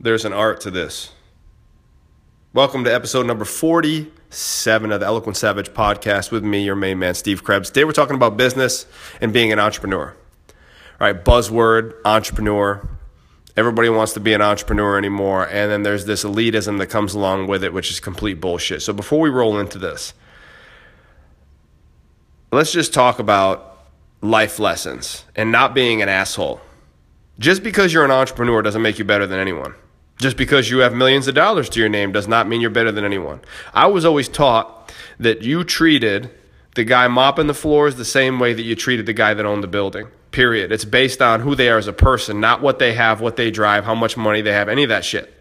There's an art to this. Welcome to episode number 47 of the Eloquent Savage podcast with me, your main man, Steve Krebs. Today we're talking about business and being an entrepreneur. All right, buzzword, entrepreneur. Everybody wants to be an entrepreneur anymore. And then there's this elitism that comes along with it, which is complete bullshit. So before we roll into this, let's just talk about life lessons and not being an asshole. Just because you're an entrepreneur doesn't make you better than anyone. Just because you have millions of dollars to your name does not mean you're better than anyone. I was always taught that you treated the guy mopping the floors the same way that you treated the guy that owned the building. Period. It's based on who they are as a person, not what they have, what they drive, how much money they have, any of that shit.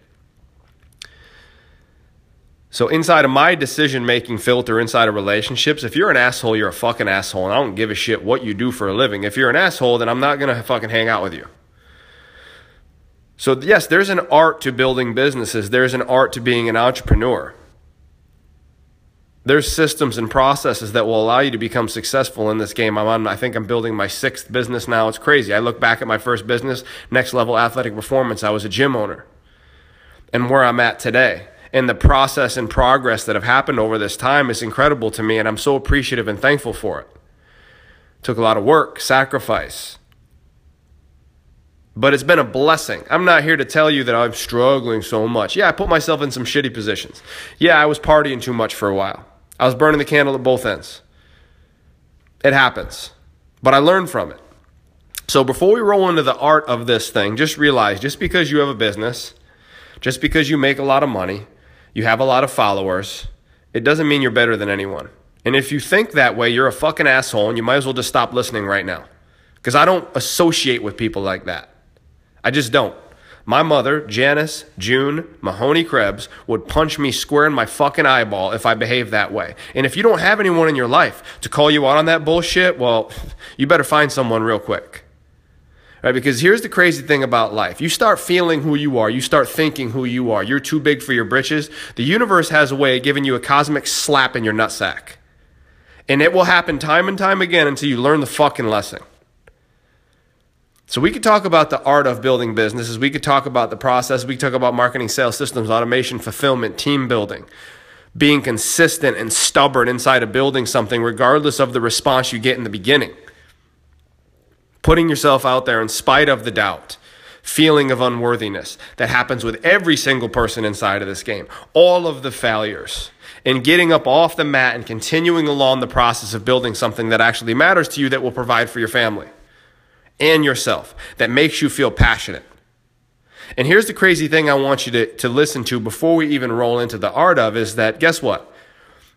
So inside of my decision making filter inside of relationships, if you're an asshole, you're a fucking asshole, and I don't give a shit what you do for a living. If you're an asshole, then I'm not gonna fucking hang out with you. So, yes, there's an art to building businesses, there's an art to being an entrepreneur. There's systems and processes that will allow you to become successful in this game. I'm on, I think I'm building my sixth business now. It's crazy. I look back at my first business, next level athletic performance. I was a gym owner. And where I'm at today and the process and progress that have happened over this time is incredible to me. And I'm so appreciative and thankful for it. it took a lot of work, sacrifice, but it's been a blessing. I'm not here to tell you that I'm struggling so much. Yeah, I put myself in some shitty positions. Yeah, I was partying too much for a while. I was burning the candle at both ends. It happens. But I learned from it. So before we roll into the art of this thing, just realize just because you have a business, just because you make a lot of money, you have a lot of followers, it doesn't mean you're better than anyone. And if you think that way, you're a fucking asshole and you might as well just stop listening right now. Because I don't associate with people like that. I just don't. My mother, Janice June Mahoney Krebs, would punch me square in my fucking eyeball if I behaved that way. And if you don't have anyone in your life to call you out on that bullshit, well, you better find someone real quick. Right? Because here's the crazy thing about life. You start feeling who you are, you start thinking who you are. You're too big for your britches. The universe has a way of giving you a cosmic slap in your nutsack. And it will happen time and time again until you learn the fucking lesson. So we could talk about the art of building businesses. We could talk about the process. We could talk about marketing, sales systems, automation, fulfillment, team building, being consistent and stubborn inside of building something, regardless of the response you get in the beginning. Putting yourself out there in spite of the doubt, feeling of unworthiness that happens with every single person inside of this game. All of the failures and getting up off the mat and continuing along the process of building something that actually matters to you that will provide for your family and yourself that makes you feel passionate. And here's the crazy thing I want you to, to listen to before we even roll into the art of is that guess what?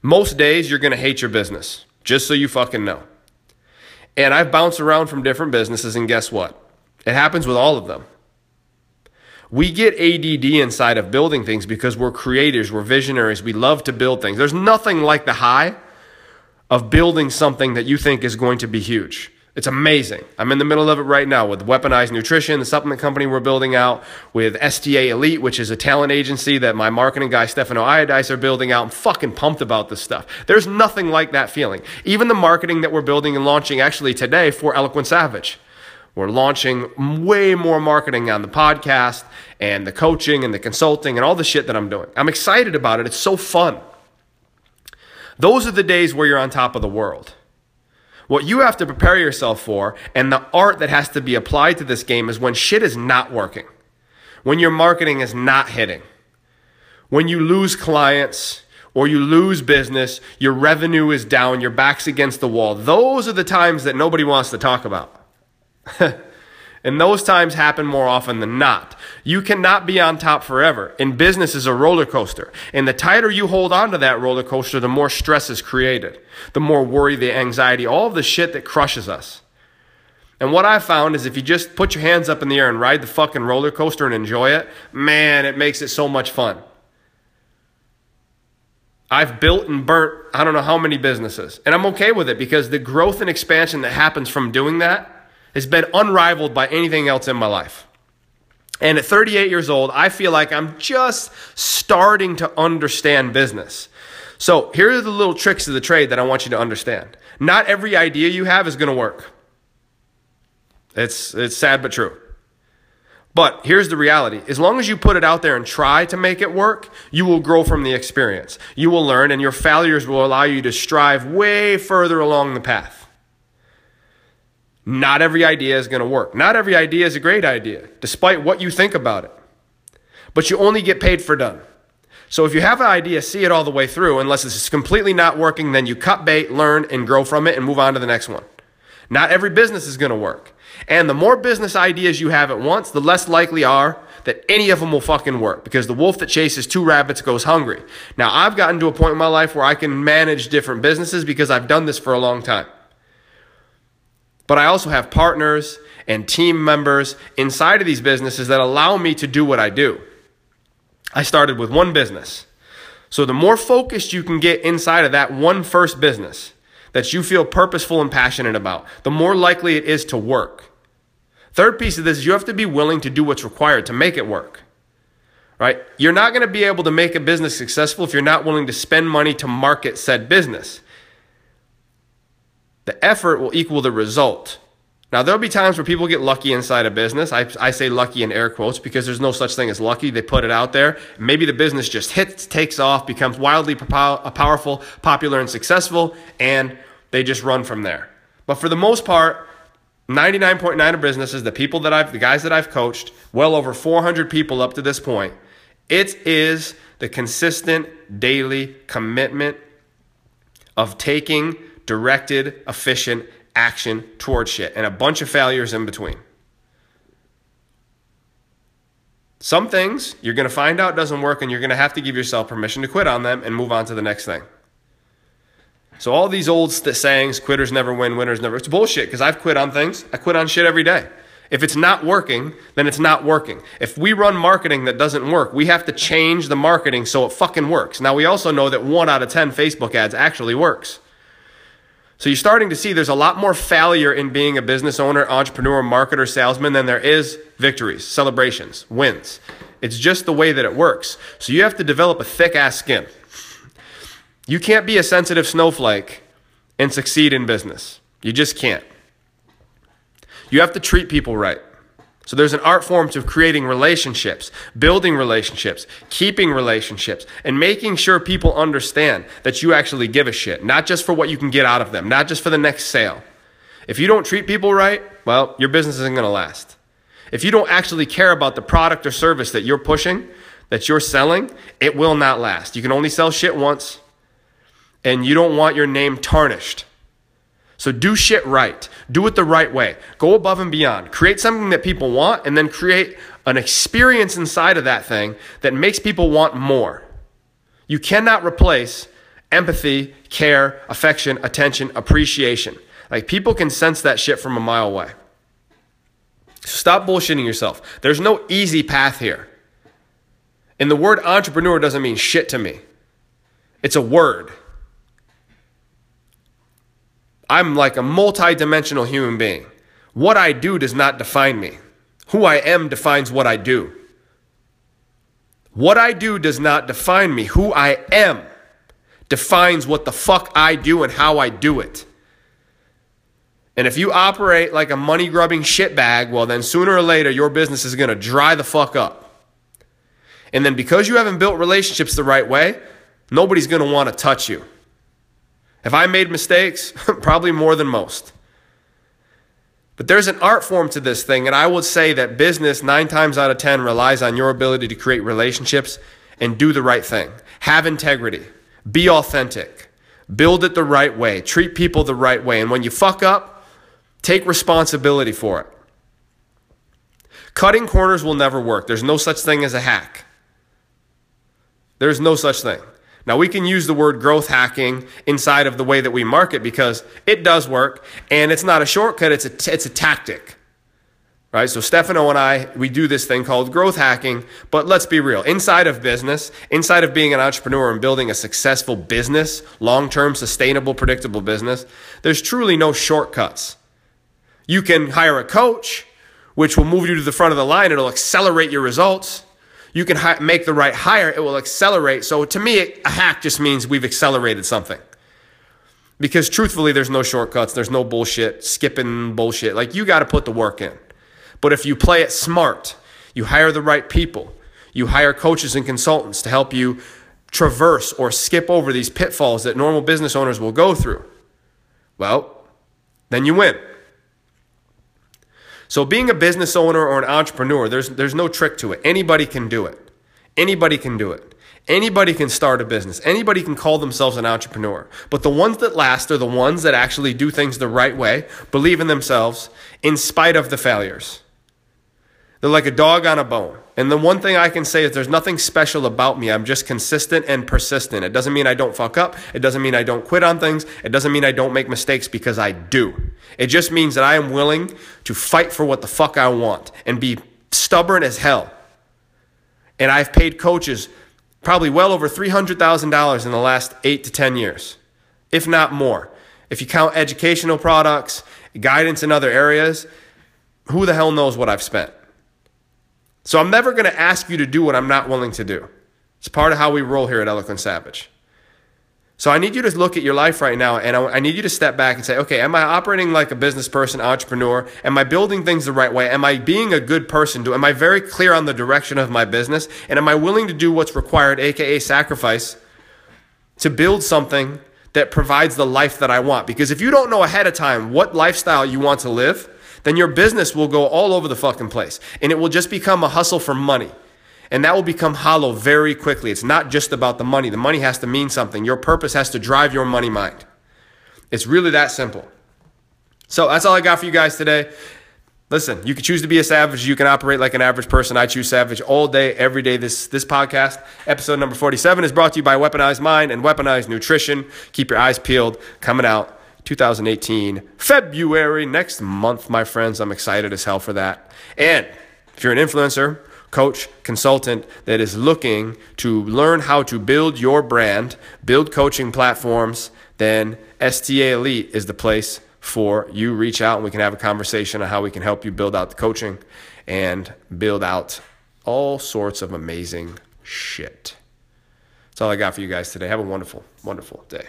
Most days you're going to hate your business, just so you fucking know. And I've bounced around from different businesses, and guess what? It happens with all of them. We get ADD inside of building things because we're creators, we're visionaries, we love to build things. There's nothing like the high of building something that you think is going to be huge. It's amazing. I'm in the middle of it right now with Weaponized Nutrition, the supplement company we're building out, with STA Elite, which is a talent agency that my marketing guy Stefano Iodice are building out. I'm fucking pumped about this stuff. There's nothing like that feeling. Even the marketing that we're building and launching actually today for Eloquent Savage. We're launching way more marketing on the podcast and the coaching and the consulting and all the shit that I'm doing. I'm excited about it. It's so fun. Those are the days where you're on top of the world. What you have to prepare yourself for and the art that has to be applied to this game is when shit is not working, when your marketing is not hitting, when you lose clients or you lose business, your revenue is down, your back's against the wall. Those are the times that nobody wants to talk about. And those times happen more often than not. You cannot be on top forever. In business is a roller coaster. And the tighter you hold on to that roller coaster, the more stress is created. The more worry, the anxiety, all of the shit that crushes us. And what I found is if you just put your hands up in the air and ride the fucking roller coaster and enjoy it, man, it makes it so much fun. I've built and burnt I don't know how many businesses. And I'm okay with it because the growth and expansion that happens from doing that has been unrivaled by anything else in my life. And at 38 years old, I feel like I'm just starting to understand business. So here are the little tricks of the trade that I want you to understand. Not every idea you have is going to work. It's, it's sad but true. But here's the reality as long as you put it out there and try to make it work, you will grow from the experience. You will learn, and your failures will allow you to strive way further along the path. Not every idea is going to work. Not every idea is a great idea, despite what you think about it. But you only get paid for done. So if you have an idea, see it all the way through. Unless it's completely not working, then you cut bait, learn, and grow from it and move on to the next one. Not every business is going to work. And the more business ideas you have at once, the less likely are that any of them will fucking work because the wolf that chases two rabbits goes hungry. Now, I've gotten to a point in my life where I can manage different businesses because I've done this for a long time. But I also have partners and team members inside of these businesses that allow me to do what I do. I started with one business. So the more focused you can get inside of that one first business, that you feel purposeful and passionate about, the more likely it is to work. Third piece of this is you have to be willing to do what's required to make it work. Right? You're not going to be able to make a business successful if you're not willing to spend money to market said business. The effort will equal the result. Now, there'll be times where people get lucky inside a business. I, I say lucky in air quotes because there's no such thing as lucky. They put it out there. Maybe the business just hits, takes off, becomes wildly powerful, popular, and successful, and they just run from there. But for the most part, 99.9 of businesses, the people that I've, the guys that I've coached, well over 400 people up to this point, it is the consistent daily commitment of taking directed, efficient action towards shit and a bunch of failures in between. Some things you're going to find out doesn't work and you're going to have to give yourself permission to quit on them and move on to the next thing. So all these old sayings, quitters never win, winners never, it's bullshit because I've quit on things. I quit on shit every day. If it's not working, then it's not working. If we run marketing that doesn't work, we have to change the marketing so it fucking works. Now we also know that 1 out of 10 Facebook ads actually works. So you're starting to see there's a lot more failure in being a business owner, entrepreneur, marketer, salesman than there is victories, celebrations, wins. It's just the way that it works. So you have to develop a thick ass skin. You can't be a sensitive snowflake and succeed in business. You just can't. You have to treat people right. So there's an art form to creating relationships, building relationships, keeping relationships, and making sure people understand that you actually give a shit, not just for what you can get out of them, not just for the next sale. If you don't treat people right, well, your business isn't going to last. If you don't actually care about the product or service that you're pushing, that you're selling, it will not last. You can only sell shit once, and you don't want your name tarnished. So do shit right. Do it the right way. Go above and beyond. Create something that people want and then create an experience inside of that thing that makes people want more. You cannot replace empathy, care, affection, attention, appreciation. Like people can sense that shit from a mile away. Stop bullshitting yourself. There's no easy path here. And the word entrepreneur doesn't mean shit to me. It's a word. I'm like a multi-dimensional human being. What I do does not define me. Who I am defines what I do. What I do does not define me. Who I am defines what the fuck I do and how I do it. And if you operate like a money grubbing shitbag, well, then sooner or later your business is going to dry the fuck up. And then because you haven't built relationships the right way, nobody's going to want to touch you. Have I made mistakes? Probably more than most. But there's an art form to this thing, and I would say that business, nine times out of 10, relies on your ability to create relationships and do the right thing. Have integrity, be authentic, build it the right way, treat people the right way. And when you fuck up, take responsibility for it. Cutting corners will never work. There's no such thing as a hack. There's no such thing. Now, we can use the word growth hacking inside of the way that we market because it does work and it's not a shortcut, it's a, it's a tactic. Right? So, Stefano and I, we do this thing called growth hacking, but let's be real. Inside of business, inside of being an entrepreneur and building a successful business, long term, sustainable, predictable business, there's truly no shortcuts. You can hire a coach, which will move you to the front of the line, it'll accelerate your results you can hi- make the right hire, it will accelerate. So to me, a hack just means we've accelerated something. Because truthfully, there's no shortcuts, there's no bullshit, skipping bullshit. Like you got to put the work in. But if you play it smart, You hire the right people. You hire coaches and consultants to help you traverse or skip over these pitfalls that normal business owners will go through. Well, then you win. So, being a business owner or an entrepreneur, there's, there's no trick to it. Anybody can do it. Anybody can do it. Anybody can start a business. Anybody can call themselves an entrepreneur. But the ones that last are the ones that actually do things the right way, believe in themselves, in spite of the failures. They're like a dog on a bone. And the one thing I can say is there's nothing special about me. I'm just consistent and persistent. It doesn't mean I don't fuck up. It doesn't mean I don't quit on things. It doesn't mean I don't make mistakes because I do. It just means that I am willing to fight for what the fuck I want and be stubborn as hell. And I've paid coaches probably well over $300,000 in the last eight to 10 years, if not more. If you count educational products, guidance in other areas, who the hell knows what I've spent? So I'm never going to ask you to do what I'm not willing to do. It's part of how we roll here at Eloquent Savage. So I need you to look at your life right now and I need you to step back and say, okay, am I operating like a business person, entrepreneur? Am I building things the right way? Am I being a good person? Do, am I very clear on the direction of my business? And am I willing to do what's required, aka sacrifice, to build something that provides the life that I want? Because if you don't know ahead of time what lifestyle you want to live, then your business will go all over the fucking place and it will just become a hustle for money. And that will become hollow very quickly. It's not just about the money. The money has to mean something. Your purpose has to drive your money mind. It's really that simple. So that's all I got for you guys today. Listen, you can choose to be a savage. You can operate like an average person. I choose savage all day, every day. This this podcast, episode number 47, is brought to you by Weaponized Mind and Weaponized Nutrition. Keep your eyes peeled. Coming out 2018, February, next month, my friends. I'm excited as hell for that. And if you're an influencer, coach, consultant that is looking to learn how to build your brand, build coaching platforms, then STA Elite is the place for you. Reach out and we can have a conversation on how we can help you build out the coaching and build out all sorts of amazing shit. That's all I got for you guys today. Have a wonderful, wonderful day.